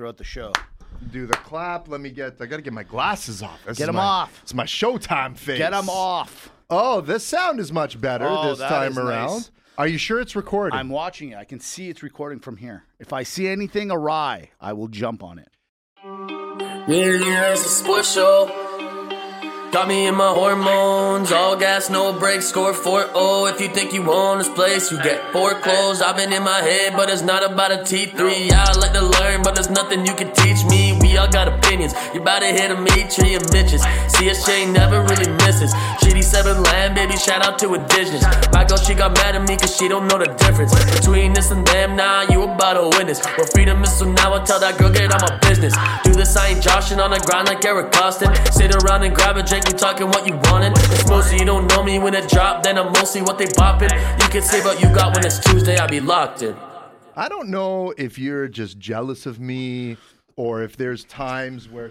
throughout the show. Do the clap. Let me get. I got to get my glasses off. This Get is 'em my- off. It's my Showtime face. Get them off. Oh, this sound is much better Oh, this that time is around. nice. Are you sure it's recording? I'm watching it. I can see it's recording from here. If I see anything awry, I will jump on it. Yeah, yeah, a sports show. Got me in my hormones, all gas, no brakes, score 4-0. If you think you own this place, you get foreclosed. I've been in my head, but it's not about a T3. Yeah, I like to learn, but there's nothing you can teach me. We all got opinions. You about to hit a meat tree and bitches. CSJ never really misses. GD7 land, baby, shout out to indigenous. My girl, she got mad at me cause she don't know the difference between this and them. Nah, you about to win this. Well, freedom is so now I tell that girl, get out my business. Do this, I ain't joshing on the ground like Eric Costin. Sit around and grab a drink, we talking what you wanted. It's mostly you don't know me when it drop, then I'm mostly what they bopping. You can say what you got when it's Tuesday, I be locked in. I don't know if you're just jealous of me or if there's times where,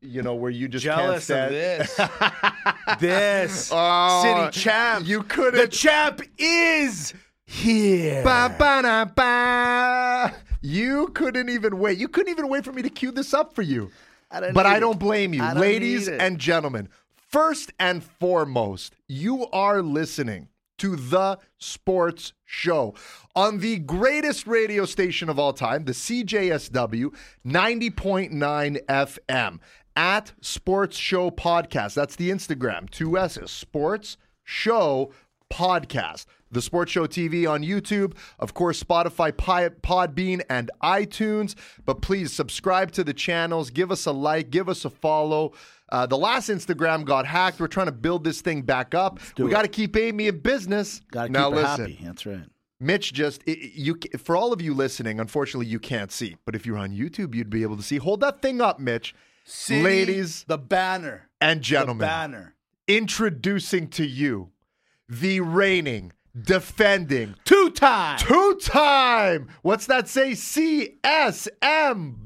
you know, where you just Jealous of can't stand. this. this Oh, city champ. you couldn't- The champ is here. Ba, ba, na, ba. You couldn't even wait. You couldn't even wait for me to cue this up for you. I but I don't blame you. Don't Ladies and gentlemen, first and foremost, you are listening to The Sports Show on the greatest radio station of all time, the CJSW 90.9 FM at Sports Show Podcast. That's the Instagram, two S's, Sports Show Podcast. The Sports Show TV on YouTube, of course, Spotify, Podbean, and iTunes. But please subscribe to the channels, give us a like, give us a follow. Uh, the last Instagram got hacked. We're trying to build this thing back up. We got to keep Amy in business. Gotta now keep listen, happy. That's right. Mitch just i- i- you for all of you listening. Unfortunately, you can't see, but if you're on YouTube, you'd be able to see. Hold that thing up, Mitch. City, Ladies the banner. and gentlemen. The banner. introducing to you the reigning, defending, Two time two time, what's that say?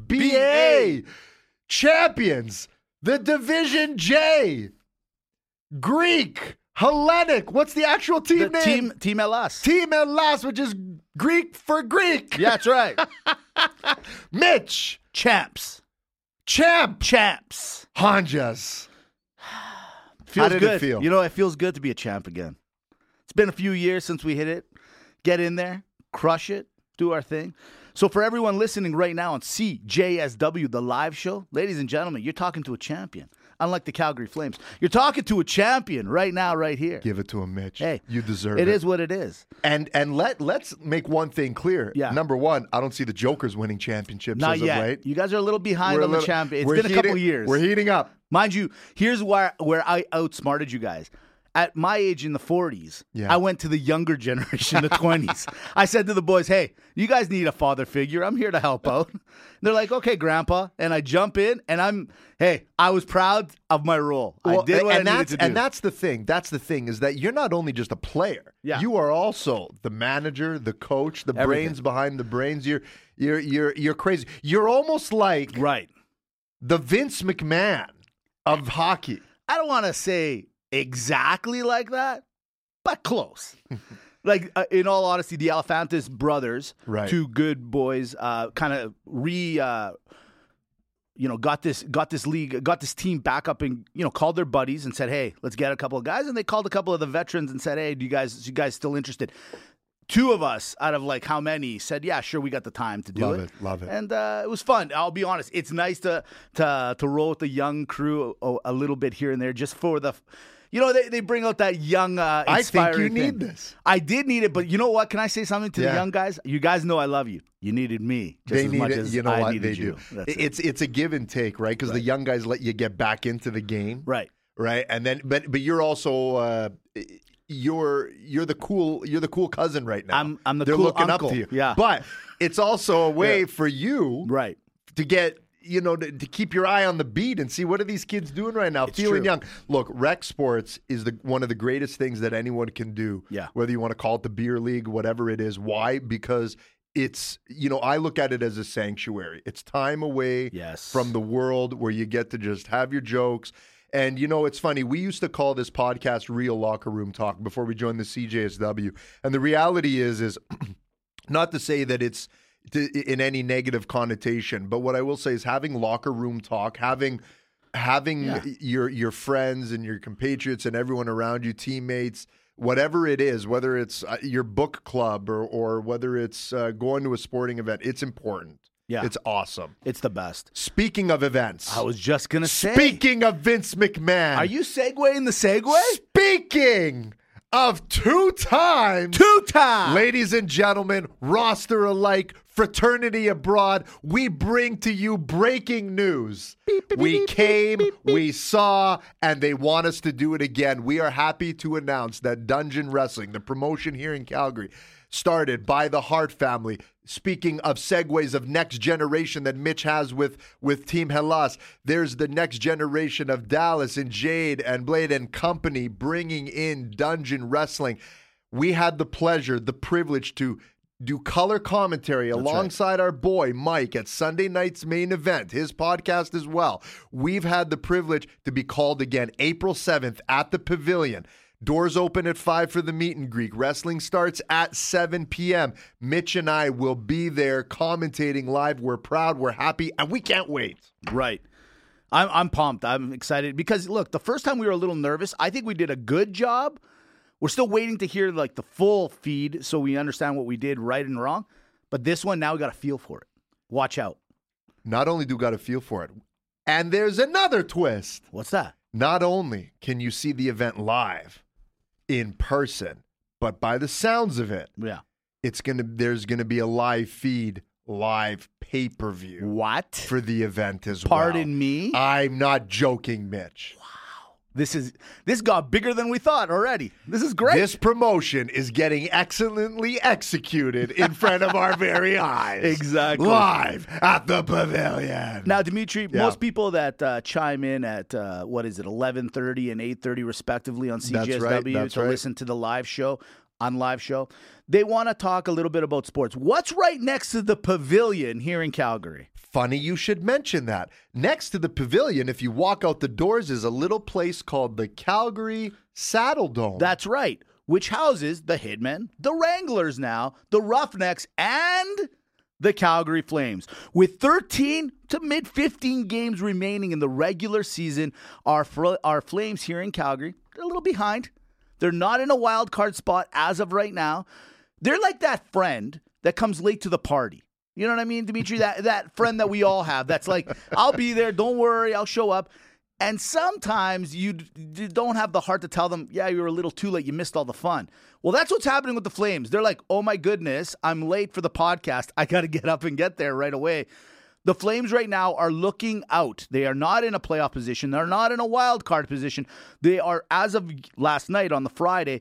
CSMBA champions, the Division J, Greek, Hellenic. What's the actual team The name? team, team Hellas. Team at last, which is Greek for Greek. Yeah, that's right. Mitch, Champs. champ, Champs. Hanjas. Feels did it good. feel? You know, it feels good to be a champ again. It's been a few years since we hit it. Get in there, crush it, do our thing. So for everyone listening right now on CJSW, the live show, ladies and gentlemen, you're talking to a champion. Unlike the Calgary Flames, you're talking to a champion right now, right here. Give it to him, Mitch. Hey, you deserve it. It is what it is. And and let let's make one thing clear. Yeah. Number one, I don't see the Jokers winning championships Not as yet. of late. You guys are a little behind We're on the little- champion. It's been a couple years. We're heating up. Mind you, here's where where I outsmarted you guys. At my age in the 40s, Yeah. I went to the younger generation, the 20s. I said to the boys, "Hey, you guys need a father figure. I'm here to help out." They're like, "Okay, grandpa." And I jump in and I'm, "Hey, I was proud of my role. I did what and I needed to do." and that's the thing. That's the thing is that you're not only just a player. Yeah. You are also the manager, the coach, the Everything. brains behind the brains. You're you're you're you're crazy. You're almost like right. the Vince McMahon of hockey. I don't want to say exactly like that, but close. like uh, in all honesty, the Alphantis brothers, Right. two good boys, uh, kind of re. Uh, you know, got this, got this league, got this team back up, and you know, called their buddies and said, "Hey, let's get a couple of guys." And they called a couple of the veterans and said, "Hey, do you guys, you guys still interested?" Two of us out of like how many said, "Yeah, sure, we got the time to do Love it." it, love it. and uh, it was fun. I'll be honest; it's nice to to to roll with the young crew a, a little bit here and there, just for the, you know, they, they bring out that young. Uh, I think you inspiring need this. I did need it, but you know what? Can I say something to Yeah. the young guys? You guys know I love you. You needed me just they as need much it. as You know I what needed they you. do. It. It's it's a give and take, right? Because the young guys let you get back into the game, right. right? And then, but but you're also uh, you're you're the cool you're the cool cousin right now. I'm- I'm the They're cool looking uncle. up to you. Yeah. but it's also a way Yeah. for you Right. to get you know to, to keep your eye on the beat and see what are these kids doing right now It's feeling true. young. Look rec sports is the one of the greatest things that anyone can do. Yeah. whether you want to call it the beer league whatever it is. Why? Because it's you know i look at it as a sanctuary. It's time away Yes. from the world where you get to just have your jokes. And you know it's funny we used to call this podcast real locker room talk before we joined the cjsw and the reality is is not to say that it's to, in any negative connotation. But what I will say is having locker room talk, having having Yeah. your your friends and your compatriots and everyone around you, teammates, whatever it is, whether it's uh, your book club or or whether it's uh, going to a sporting event, it's important. Yeah. it's awesome. It's the best. Speaking of events, I was just gonna say. speaking of Vince McMahon, Are you segueing the segue? speaking of two times? Two times. Ladies and gentlemen, roster alike, fraternity abroad, we bring to you breaking news. we came, we saw, and they want us to do it again. We are happy to announce that Dungeon Wrestling, the promotion here in Calgary, started by the Hart family. Speaking of segues of next generation that Mitch has with, with Team Hellas, there's the next generation of Dallas and Jade and Blade and company bringing in Dungeon Wrestling. We had the pleasure, the privilege to do color commentary alongside our boy Mike at Sunday night's main event, his podcast as well. We've had the privilege to be called again April 7th at the Pavilion. Doors open at 5 for the meet and greet. Wrestling starts at 7 p.m. Mitch and I will be there commentating live. We're proud, we're happy, and we can't wait. Right. I'm I'm pumped. I'm excited because look, the first time we were a little nervous. I think we did a good job. We're still waiting to hear like the full feed so we understand what we did right and wrong. But this one now we got to feel for it. Watch out. Not only do we got a feel for it, and there's another twist. What's that? Not only can you see the event live in person, but by the sounds of it, Yeah. it's gonna there's gonna be a live feed, live pay per view What? for the event as Pardon well. Pardon me. I'm not joking, Mitch. This is this got bigger than we thought already. This is great. This promotion is getting excellently executed in front of our very eyes. Exactly. Live at the pavilion. Now, Dimitri, Yeah. most people that uh, chime in at uh, what is it, eleven thirty and eight thirty, respectively, on That's CJSW right, that's to right. listen to the live show on live show, they want to talk a little bit about sports. What's right next to the pavilion here in Calgary? Funny you should mention that. Next to the pavilion, if you walk out the doors, is a little place called the Calgary Saddle Dome. That's right, which houses the Hitmen, the Wranglers, now the Roughnecks, and the Calgary Flames. With 13 to mid 15 games remaining in the regular season, our fl- our Flames here in Calgary they're a little behind. They're not in a wild card spot as of right now. They're like that friend that comes late to the party. You know what I mean, Dimitri? That that friend that we all have. That's like, I'll be there. Don't worry, I'll show up. And sometimes you d- don't have the heart to tell them, yeah, you were a little too late. You missed all the fun. Well, that's what's happening with the Flames. They're like, oh my goodness, I'm late for the podcast. I got to get up and get there right away. The Flames right now are looking out. They are not in a playoff position. They're not in a wild card position. They are, as of last night on the Friday,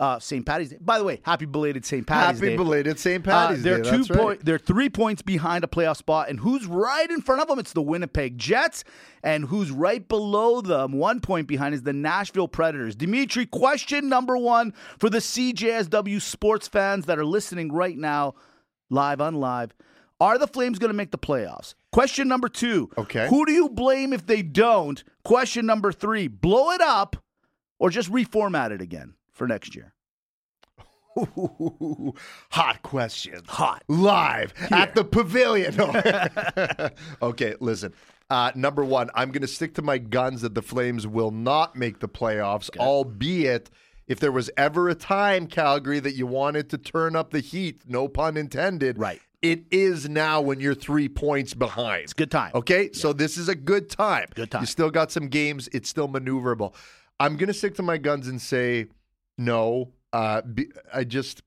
uh, St. Patty's Day. By the way, happy belated St. Patty's Day. Happy Day. belated St. Uh, Patty's they're Day. two That's right. point. They're three points behind a playoff spot, and who's right in front of them? It's the Winnipeg Jets, and who's right below them? One point behind is the Nashville Predators. Dimitri, question number one for the CJSW sports fans that are listening right now, live on live: Are the Flames going to make the playoffs? Question number two: Okay. Who do you blame if they don't? Question number three: Blow it up, or just reformat it again for next year? Ooh, hot question. Hot. Live at the pavilion. Okay, listen. Uh, number one, I'm going to stick to my guns that the Flames will not make the playoffs, albeit if there was ever a time, Calgary, that you wanted to turn up the heat, no pun intended. Right. It is now when you're three points behind. It's good time. Okay, so this is a good time. Good time. You still got some games. It's still maneuverable. I'm going to stick to my guns and say no. Uh, be, I just.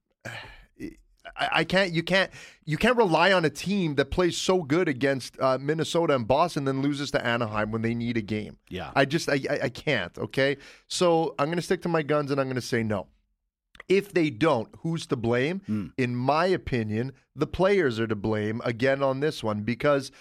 I, I can't. You can't. You can't rely on a team that plays so good against uh, Minnesota and Boston, then loses to Anaheim when they need a game. Yeah. I just. I. I, I can't. Okay. So I'm going to stick to my guns and I'm going to say no. If they don't, who's to blame? In my opinion, the players are to blame again on this one because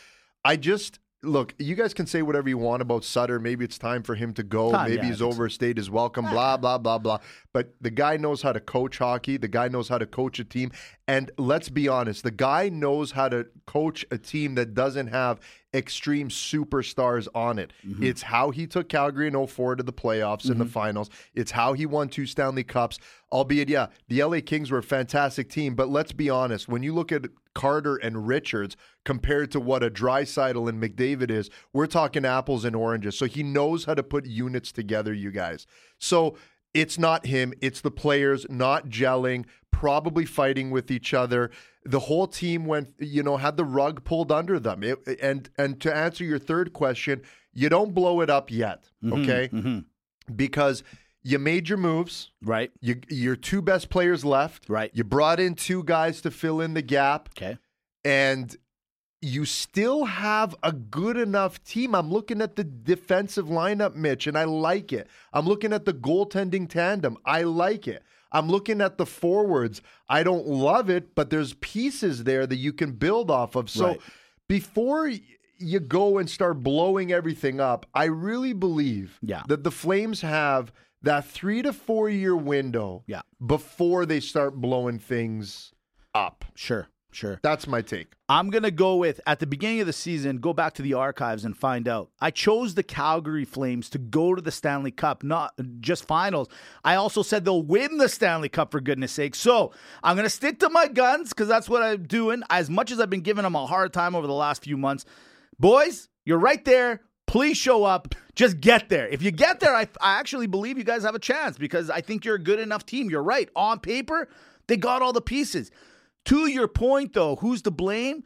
I just look. You guys can say whatever you want about Sutter. Maybe it's time for him to go. Time, Maybe yeah, he's overstayed his welcome. Blah blah blah blah. But the guy knows how to coach hockey. The guy knows how to coach a team. And let's be honest, the guy knows how to coach a team that doesn't have extreme superstars on it. Mm-hmm. It's how he took Calgary in 04 to the playoffs and the finals. It's how he won two Stanley Cups. Albeit, yeah, the LA Kings were a fantastic team, but let's be honest, when you look at Carter and Richards compared to what a Draisaitl and McDavid is, we're talking apples and oranges. So he knows how to put units together, you guys. So it's not him, it's the players not gelling, probably fighting with each other. The whole team went, you know, had the rug pulled under them. It, and and to answer your third question, you don't blow it up yet, mm-hmm, okay? Mm-hmm. Because you made your moves. Right. You, your two best players left. Right. You brought in two guys to fill in the gap, Okay. and you still have a good enough team. I'm looking at the defensive lineup, Mitch, and I like it. I'm looking at the goaltending tandem. I like it. I'm looking at the forwards. I don't love it, but there's pieces there that you can build off of. So Right. before you go and start blowing everything up, I really believe Yeah. that the Flames have that three to four year window Yeah. before they start blowing things up. Sure. Sure. That's my take. I'm going to go with at the beginning of the season, go back to the archives and find out. I chose the Calgary Flames to go to the Stanley Cup, not just finals. I also said they'll win the Stanley Cup for goodness sake. So I'm going to stick to my guns because that's what I'm doing. As much as I've been giving them a hard time over the last few months, boys, you're right there. Please show up. Just get there. If you get there, I, I actually believe you guys have a chance because I think you're a good enough team. You're right. On paper, they got all the pieces. To your point, though, who's to blame?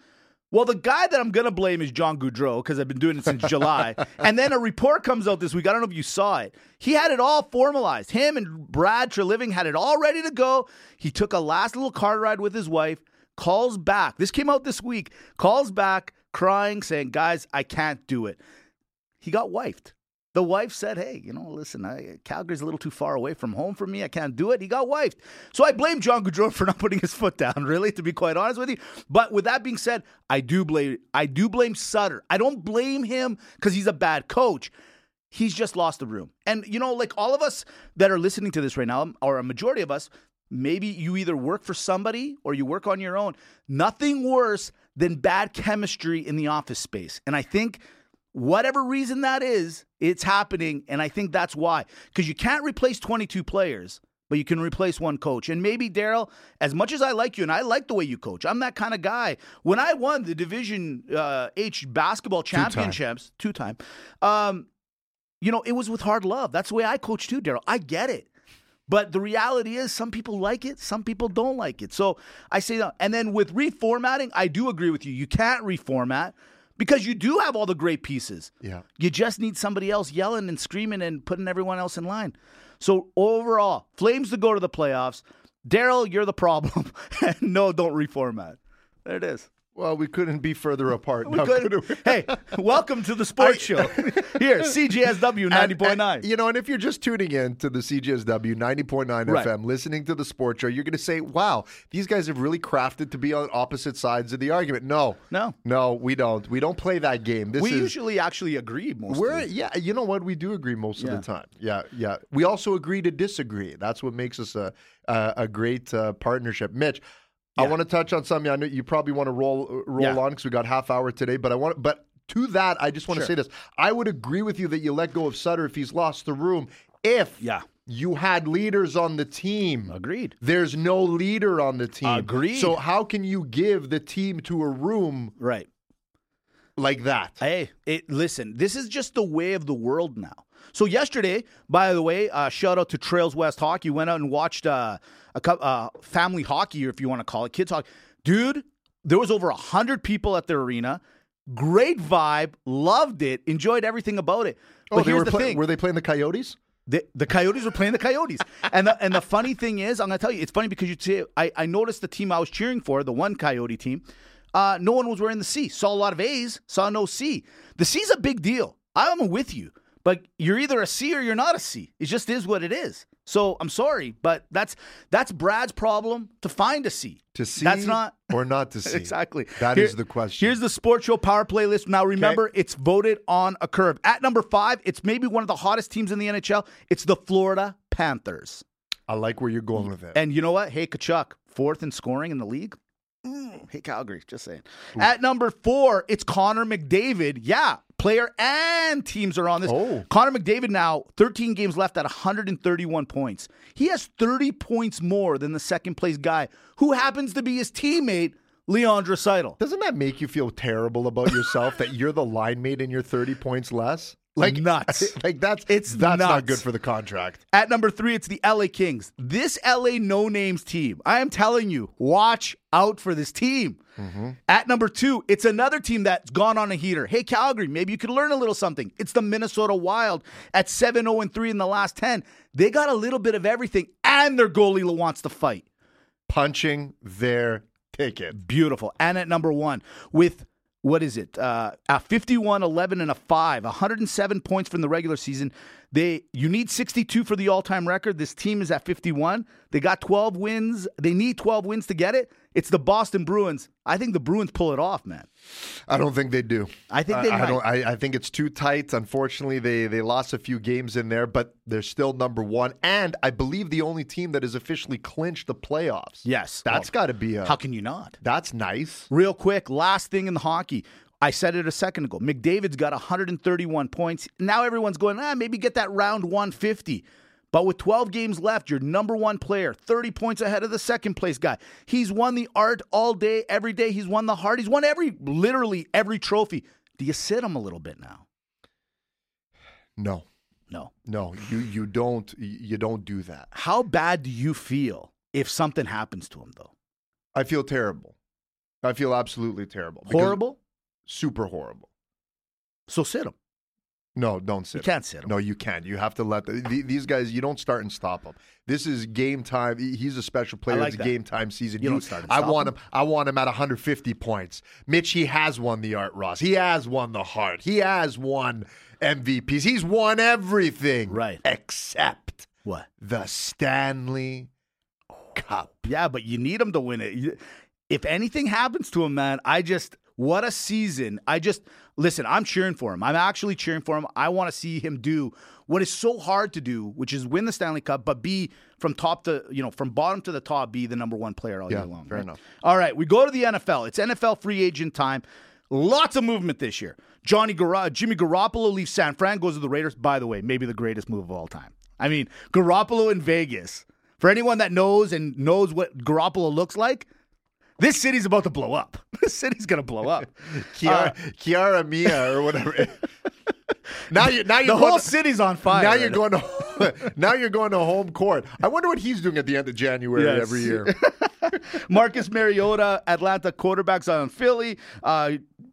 Well, the guy that I'm going to blame is John Gaudreau because I've been doing it since July. And then a report comes out this week. I don't know if you saw it. He had it all formalized. Him and Brad Treliving had it all ready to go. He took a last little car ride with his wife, calls back. This came out this week. Calls back, crying, saying, Guys, I can't do it. He got wifed. The wife said, "Hey, you know, listen, I, Calgary's a little too far away from home for me. I can't do it." He got wifed, so I blame John Gaudreau for not putting his foot down. Really, to be quite honest with you. But with that being said, I do blame I do blame Sutter. I don't blame him because he's a bad coach. He's just lost the room. And you know, like all of us that are listening to this right now, or a majority of us, maybe you either work for somebody or you work on your own. Nothing worse than bad chemistry in the office space. And I think whatever reason that is, it's happening. And I think that's why. Because you can't replace 22 players, but you can replace one coach. And maybe, Daryl, as much as I like you, and I like the way you coach, I'm that kind of guy. When I won the Division uh, H basketball championships, two time, um, you know, it was with hard love. That's the way I coach too, Daryl. I get it. But the reality is, some people like it, some people don't like it. So I say that. And then with reformatting, I do agree with you. You can't reformat because you do have all the great pieces. Yeah. You just need somebody else yelling and screaming and putting everyone else in line. So overall, Flames to go to the playoffs. Daryl, you're the problem. no, don't reformat. There it is. Well, we couldn't be further apart. We now, couldn't- could hey, welcome to the sports show. Here, CJSW 90.9. And- and, you know, and if you're just tuning in to the CJSW 90.9 Right. FM, listening to the sports show, you're going to say, wow, these guys have really crafted to be on opposite sides of the argument. No. No. No, we don't. We don't play that game. This we is. usually actually agree most we're of the yeah, you know what? We do agree most Yeah. of the time. Yeah, yeah. We also agree to disagree. That's what makes us a a, a great uh, partnership. Mitch, I want to touch on something. I know you probably want to roll uh, roll Yeah. on because we got half hour today, but I want but to that I just want to say this. I would agree with you that you let go of Sutter if he's lost the room. If Yeah. you had leaders on the team. Agreed. There's no leader on the team. Agreed. So how can you give the team to a room Right. like that? Hey, it, listen, this is just the way of the world now. So yesterday, by the way, uh, shout out to Trails West Hockey. Went out and watched uh, a uh, family hockey, or if you want to call it kids hockey. Dude, there was over hundred people at the arena. Great vibe, loved it, enjoyed everything about it. But oh, they were the play- thing: were they playing the Coyotes? the, the Coyotes were playing the Coyotes. and the and the funny thing is, I'm gonna tell you, it's funny because you see, I, I noticed the team I was cheering for, the one Coyote team, uh, no one was wearing the C. Saw a lot of A's, saw no C. The C's a big deal. I'm with you, but you're either a C or you're not a C. It just is what it is. So I'm sorry, but that's that's Brad's problem to find a C. To see That's not or not to see? Exactly. That That is the question. Here's the Sports Show Power Play list. Now, remember, it's voted on a curve. At number five, it's maybe one of the hottest teams in the NHL. It's the Florida Panthers. I like where you're going with it. And you know what? Hey, Tkachuk, fourth in scoring in the league. Mm, hey, Calgary, just saying. At number four, it's Connor McDavid. Yeah, player and teams are on this. Oh. Connor McDavid now, 13 games left at 131 points. He has 30 points more than the second place guy, who happens to be his teammate, Leon Draisaitl. Doesn't that make you feel terrible about yourself that you're the line mate and you're 30 points less? Like Nuts. Like that's It's that's not good for the contract. At number three, it's the LA Kings. This LA no names team. I am telling you, watch out for this team. Mm-hmm. At number two, it's another team that's gone on a heater. Hey, Calgary, maybe you could learn a little something. It's the Minnesota Wild at 7 0 3 in the last 10. They got a little bit of everything, and their goalie wants to fight. Punching their ticket. Beautiful. And at number one, with what is it? Uh, a 51, 11, and a 5, 107 points from the regular season. They You need 62 for the all time record. This team is at 51. They got 12 wins. They need 12 wins to get it. It's the Boston Bruins. I think the Bruins pull it off, man. I don't think they do. I think they I, might. don't. I, I think it's too tight. Unfortunately, they they lost a few games in there, but they're still number one, and I believe the only team that has officially clinched the playoffs. Yes. that's Oh, got to be a. How can you not? that's nice. Real quick, last thing in the hockey. I said it a second ago. McDavid's got 131 points. Now everyone's going, ah, maybe get that round 150. But with 12 games left, your number one player, 30 points ahead of the second place guy. He's won the art all day, every day. He's won the heart. He's won every, literally every trophy. Do you sit him a little bit now? No, No. no, you you don't you don't do that. How bad do you feel if something happens to him, though? I feel terrible. I feel absolutely terrible. Horrible? Super horrible. So sit him. No, don't sit. You sit. can't sit him. No, you can't. You have to let the, the, these guys. You don't start and stop them. This is game time. He's a special player. like it's a that. game time season. You don't start and I want him. him. I want him at 150 points. Mitch, he has won the Art Ross. He has won the Heart. He has won MVPs. He's won everything. Right. Except What? the Stanley Cup. Yeah, but you need him to win it. If anything happens to him, man, I just what a season. I just listen, I'm cheering for him. I'm actually cheering for him. I want to see him do what is so hard to do, which is win the Stanley Cup, but be from top to, you know, from bottom to the top, be the number one player all Yeah, year long. fair right? enough. All right, we go to the NFL. It's NFL free agent time. Lots of movement this year. Johnny Gar- Jimmy Garoppolo leaves San Fran, goes to the Raiders. By the way, maybe the greatest move of all time. I mean, Garoppolo in Vegas. For anyone that knows and knows what Garoppolo looks like, this city's about to blow up. This city's gonna blow up. Kiara, Uh, Kiara Mia or whatever. now you now you're the whole to- city's on fire. Now you're going to now you're going to home court. I wonder what he's doing at the end of January Yes. every year. Marcus Mariota, Atlanta quarterbacks on Philly. Uh,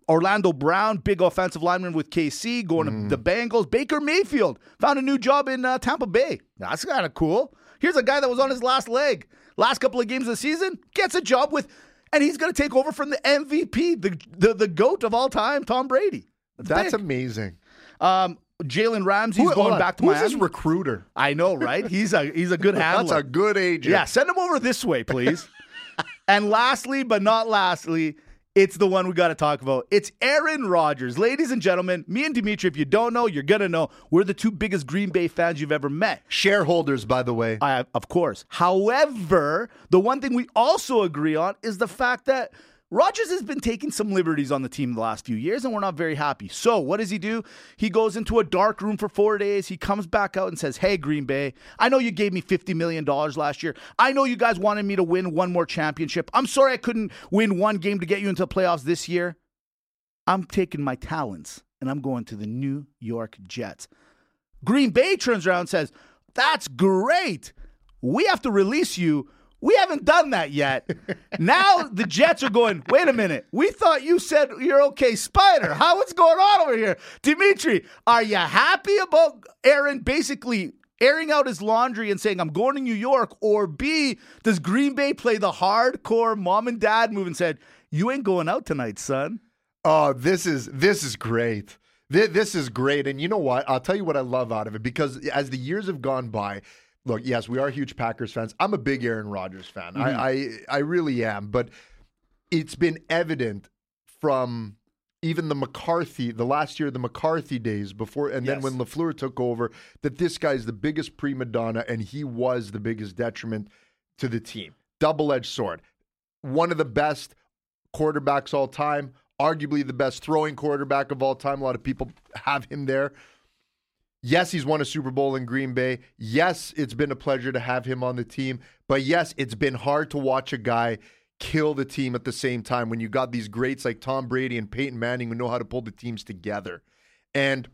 Orlando Brown, big offensive lineman with KC, going Mm. to the Bengals. Baker Mayfield found a new job in uh, Tampa Bay. That's kind of cool. Here's a guy that was on his last leg, last couple of games of the season, gets a job with, and he's going to take over from the MVP, the the, the goat of all time, Tom Brady. That's big. amazing. um, Jalen Ramsey's Who- going back to Who's Miami. his recruiter? I know, right? He's a he's a good handler. That's a good agent. Yeah, send him over this way, please. and lastly, but not lastly, it's the one we got to talk about. It's Aaron Rodgers. Ladies and gentlemen, me and Dimitri, if you don't know, you're going to know. We're the two biggest Green Bay fans you've ever met. Shareholders, by the way. I, of course. However, the one thing we also agree on is the fact that Rodgers has been taking some liberties on the team the last few years, and we're not very happy. So, what does he do? He goes into a dark room for four days. He comes back out and says, Hey, Green Bay, I know you gave me $50 million last year. I know you guys wanted me to win one more championship. I'm sorry I couldn't win one game to get you into the playoffs this year. I'm taking my talents and I'm going to the New York Jets. Green Bay turns around and says, That's great. We have to release you. We haven't done that yet. now the Jets are going, Wait a minute. We thought you said you're okay, Spider. How what's going on over here? Dimitri, are you happy about Aaron basically airing out his laundry and saying, I'm going to New York? Or B, does Green Bay play the hardcore mom and dad move and said, You ain't going out tonight, son? Oh, this is this is great. This, this is great. And you know what? I'll tell you what I love out of it because as the years have gone by, look, yes, we are huge Packers fans. I'm a big Aaron Rodgers fan. I, mm-hmm. I I really am. But it's been evident from even the McCarthy, the last year, the McCarthy days before, and then when LaFleur took over, that this guy's the biggest prima donna and he was the biggest detriment to the team. Double edged sword. One of the best quarterbacks all time, arguably the best throwing quarterback of all time. A lot of people have him there. Yes, he's won a Super Bowl in Green Bay. Yes, it's been a pleasure to have him on the team. But yes, it's been hard to watch a guy kill the team at the same time when you got these greats like Tom Brady and Peyton Manning who know how to pull the teams together. And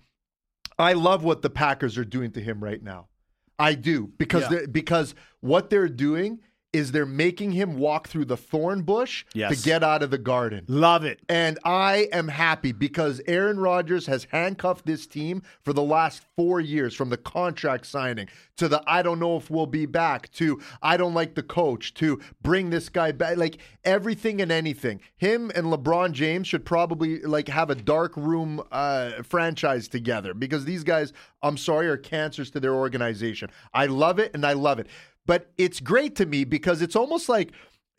I love what the Packers are doing to him right now. I do because Yeah. because what they're doing is they're making him walk through the thorn bush Yes. to get out of the garden. Love it. And I am happy because Aaron Rodgers has handcuffed this team for the last four years from the contract signing to the I don't know if we'll be back to I don't like the coach to bring this guy back. Like everything and anything. Him and LeBron James should probably like have a dark room uh, franchise together because these guys, I'm sorry, are cancers to their organization. I love it and I love it. But it's great to me because it's almost like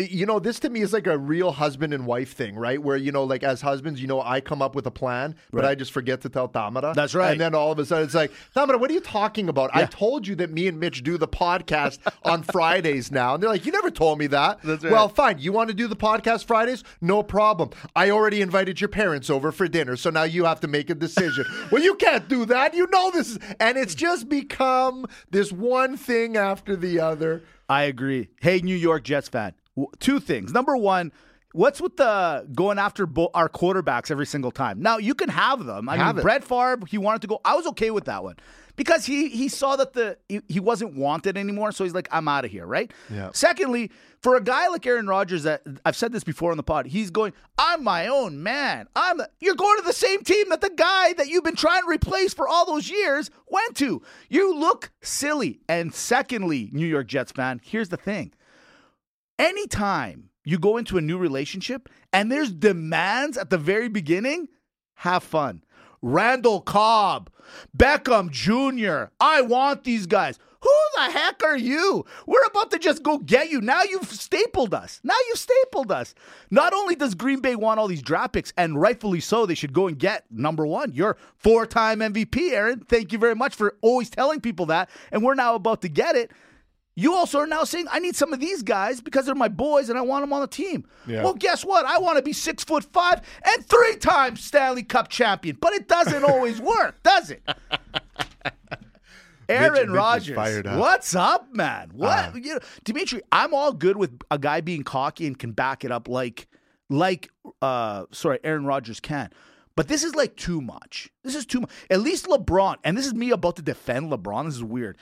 you know, this to me is like a real husband and wife thing, right? Where, you know, like as husbands, you know, I come up with a plan, but I just forget to tell Tamara. That's right. And then all of a sudden it's like, Tamara, what are you talking about? I told you that me and Mitch do the podcast on Fridays now. And they're like, you never told me that. Right. Well, fine. You want to do the podcast Fridays? No problem. I already invited your parents over for dinner, so now you have to make a decision. well, you can't do that. You know this. Is, and it's just become this one thing after the other. I agree. Hey, New York Jets fan. Two things. Number one, what's with the going after bo- our quarterbacks every single time? Now you can have them. I Have mean, it. Brett Favre, he wanted to go. I was okay with that one because he he saw that the he, he wasn't wanted anymore, so he's like, I'm out of here, right? Yeah. Secondly, for a guy like Aaron Rodgers, that I've said this before on the pod, he's going, I'm my own man. I'm the, you're going to the same team that the guy that you've been trying to replace for all those years went to. You look silly. And secondly, New York Jets fan, here's the thing anytime you go into a new relationship and there's demands at the very beginning, have fun. Randall Cobb, Beckham Jr., I want these guys. Who the heck are you? We're about to just go get you. Now you've stapled us. Now you've stapled us. Not only does Green Bay want all these draft picks, and rightfully so, they should go and get number one. You're four time MVP, Aaron. Thank you very much for always telling people that. And we're now about to get it. You also are now saying I need some of these guys because they're my boys and I want them on the team. Yeah. Well, guess what? I want to be six foot five and three times Stanley Cup champion, but it doesn't always work, does it? Aaron Rodgers, up. what's up, man? What Ah. you know, Dimitri? I'm all good with a guy being cocky and can back it up like, like, uh, sorry, Aaron Rodgers can. But this is like too much. This is too much. At least LeBron, and this is me about to defend LeBron. This is weird.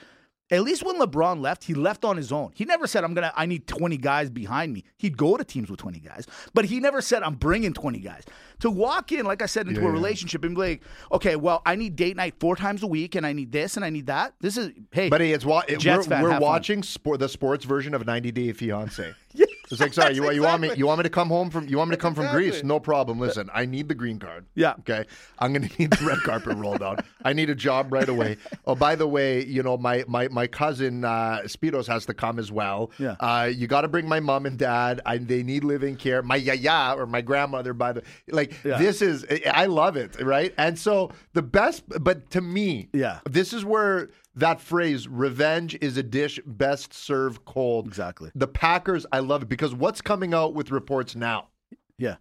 At least when LeBron left, he left on his own. He never said, "I'm gonna. I need 20 guys behind me." He'd go to teams with 20 guys, but he never said, "I'm bringing 20 guys." To walk in, like I said, into Yeah, a yeah. relationship and be like, "Okay, well, I need date night four times a week, and I need this, and I need that." This is hey, But it's it- Jets we're, we're watching sport, the sports version of 90 Day Fiance. Yes, It's like, sorry, you, that's you want me? You want me to come home from? You want me to come from Greece? No problem. Listen, I need the green card. Yeah. Okay. I'm gonna need the red carpet rolled out. I need a job right away. Oh, by the way, you know my my my cousin uh, Spiros has to come as well. Yeah. Uh, you got to bring my mom and dad. I, they need living care. My yaya or my grandmother. By the like, Yeah. this is I love it. Right. And so the best, but to me, Yeah. this is where that phrase "revenge is a dish best served cold." Exactly. The Packers, I love it because what's coming out with reports now? Yeah.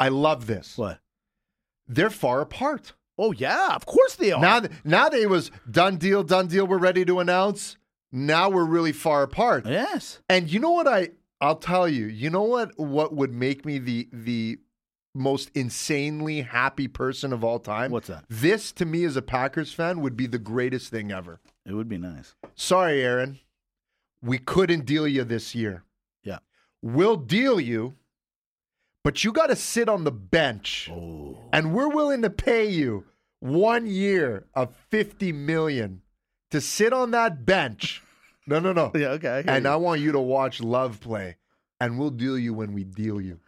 I love this. What? They're far apart. Oh yeah, of course they are. Now, now they was done deal, done deal. We're ready to announce. Now we're really far apart. yes. And you know what I? I'll tell you. You know what? What would make me the the most insanely happy person of all time? What's that? This to me as a Packers fan would be the greatest thing ever. It would be nice. Sorry, Aaron. We couldn't deal you this year. Yeah. We'll deal you, but you got to sit on the bench. Oh. And we're willing to pay you one year of 50 million to sit on that bench. No, no, no. Yeah. Okay. I And you. I want you to watch Love play. And we'll deal you when we deal you.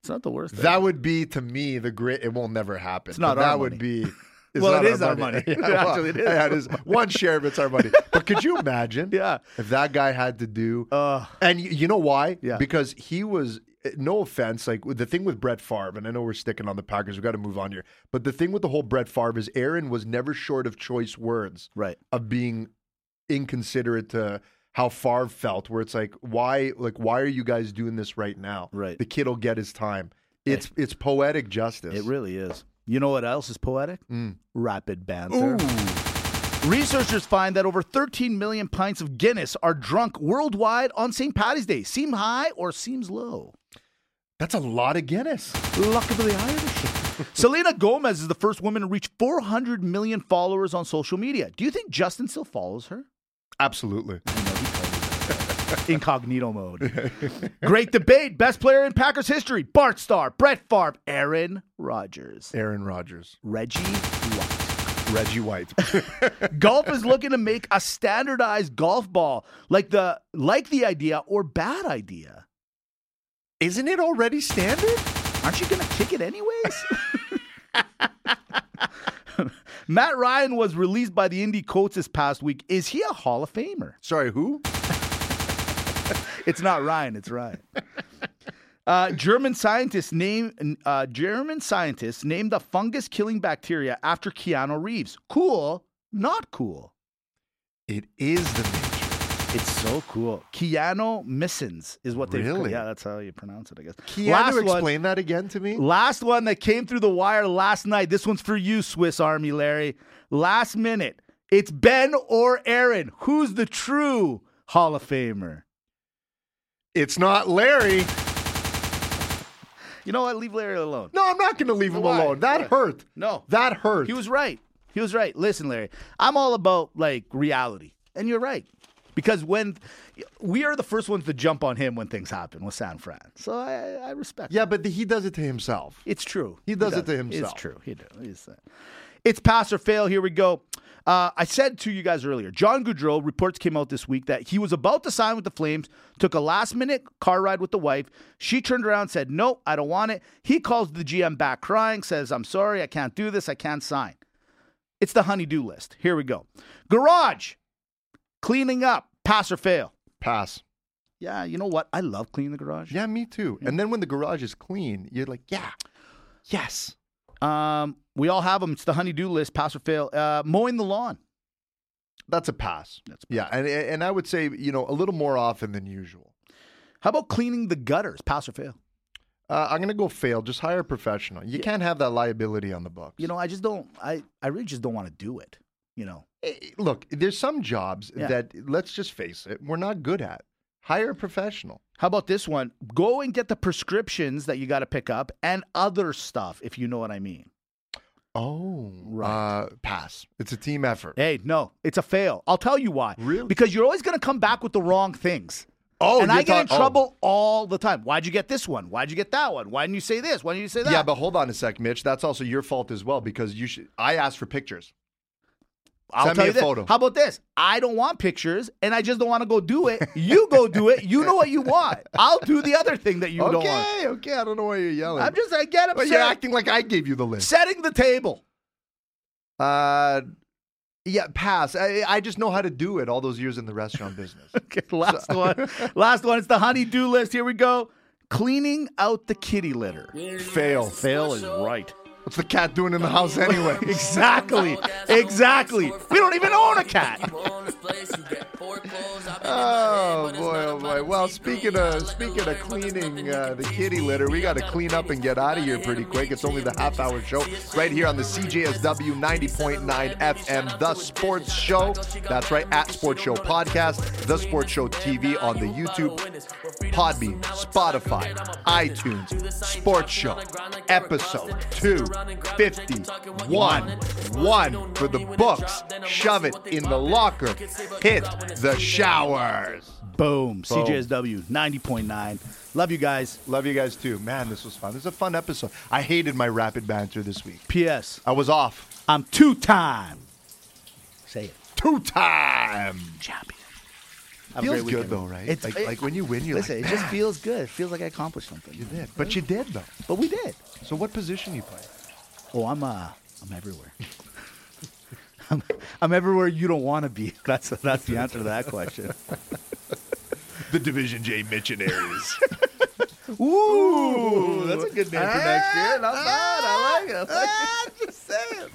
it's not the worst. That would be to me the great. It will never happen. It's not that would be. it's Well, it is our money. Yeah, well, Actually, it is yeah, it is. One share of it's our money. But could you imagine? Yeah. If that guy had to do, Uh, and y- you know why? Yeah. Because he was. No offense, like the thing with Brett Favre, and I know we're sticking on the Packers. We've got to move on here. But the thing with the whole Brett Favre is Aaron was never short of choice words right. of being inconsiderate to how Favre felt, where it's like, why, like, why are you guys doing this right now? Right. The kid will get his time. It's it's poetic justice. It really is. You know what else is poetic? Mm. Rapid banter. Researchers find that over 13 million pints of Guinness are drunk worldwide on St. Patty's Day. Seem high or seems low? That's a lot of Guinness. Luck of the Irish. Selena Gomez is the first woman to reach 400 million followers on social media. Do you think Justin still follows her? Absolutely. Incognito mode. Great debate. Best player in Packers history. Bart Starr, Brett Favre, Aaron Rodgers, Aaron Rodgers. Reggie White. Reggie White. golf is looking to make a standardized golf ball. Like the like the idea or bad idea. Isn't it already standard? Aren't you gonna kick it anyways? Matt Ryan was released by the Indy Colts this past week. Is he a Hall of Famer? Sorry, who? It's not Ryan. It's Ryan. Uh, German scientists name uh, German scientists named the fungus killing bacteria after Keanu Reeves. Cool, not cool. It is the nature. It's so cool. Keanumycins is what they Really? Yeah, that's how you pronounce it, I guess. Keanu, last one, explain that again to me. last one that came through the wire last night. This one's for you, Swiss Army Larry. Last minute. It's Ben or Aaron. Who's the true Hall of Famer? It's not Larry. You know what? Leave Larry alone. No, I'm not going to leave him Why? alone. That Why? hurt. No. That hurt. He was right. He was right. Listen, Larry, I'm all about like reality, and you're right because when we are the first ones to jump on him when things happen with San Fran, so I, I respect. yeah, but he does it to himself. It's true. He does it to himself. It's true. He does. Uh, It's pass or fail. Here we go. Uh, I said to you guys earlier, John Gaudreau reports came out this week that he was about to sign with the Flames, took a last minute car ride with the wife. She turned around and said, Nope, I don't want it. He calls the GM back crying, says, I'm sorry, I can't do this, I can't sign. It's the honeydew list. Here we go. Garage, cleaning up, pass or fail. Pass. Yeah, you know what? I love cleaning the garage. Yeah, me too. And then when the garage is clean, you're like, yeah, yes. Um, we all have them. It's the honeydew list, pass or fail. Uh, mowing the lawn. That's a pass. That's a yeah, and and I would say you know a little more often than usual. How about cleaning the gutters? Pass or fail? Uh, I'm gonna go fail. Just hire a professional. You can't have that liability on the books. You know, I just don't. I I really just don't want to do it. You know, Eh, look, there's some jobs Yeah. that let's just face it, we're not good at. Hire a professional. How about this one? Go and get the prescriptions that you got to pick up and other stuff, if you know what I mean. Oh, Right. Uh, pass. It's a team effort. Hey, no, it's a fail. I'll tell you why. Really? Because you're always going to come back with the wrong things. Oh, and I get in oh. trouble all the time. Why'd you get this one? Why'd you get that one? Why didn't you say this? Why didn't you say that? Yeah, but hold on a sec, Mitch. That's also your fault as well because you should. I asked for pictures. I'll Send tell me you a this. photo. How about this? I don't want pictures, and I just don't want to go do it. You go do it. You know what you want. I'll do the other thing that you don't want. okay, okay. I don't know why you're yelling. I'm just I get But upset. you're acting like I gave you the list. Setting the table. Uh, yeah, pass. I, I just know how to do it all those years in the restaurant business. Okay, last one. Last one. It's the honey-do list. Here we go. Cleaning out the kitty litter. Fail. Fail is right. What's the cat doing in the house anyway? Exactly. Exactly. We don't even own a cat. Oh boy, oh boy. Well, speaking of speaking of cleaning uh, the kitty litter, we got to clean up and get out of here pretty quick. It's only the half hour show right here on the CJSW 90.9 FM, The Sports Show. That's right, at Sports Show Podcast, The Sports Show TV on the YouTube, Podbean, Spotify, iTunes, Sports Show, episode 251. One for the books. Shove it in the locker. Hit the showers. Boom. CJSW 90.9. Love you guys. Love you guys too. Man, this was fun. This is a fun episode. I hated my rapid banter this week. P.S. I was off. I'm two-time. Say it. Two time. Champion. Have a Feels good though, right? It's, like, it- like when you win, you're listen, like, it just "Man, feels good. It feels like I accomplished something. you did. But you did though. But we did. So what position you play? Oh, I'm uh, I'm everywhere. I'm, I'm everywhere you don't want to be. That's that's the answer to that question. The Division J Missionaries. Ooh, that's a good name for next year. Not bad. I like it. I like it. Just saying.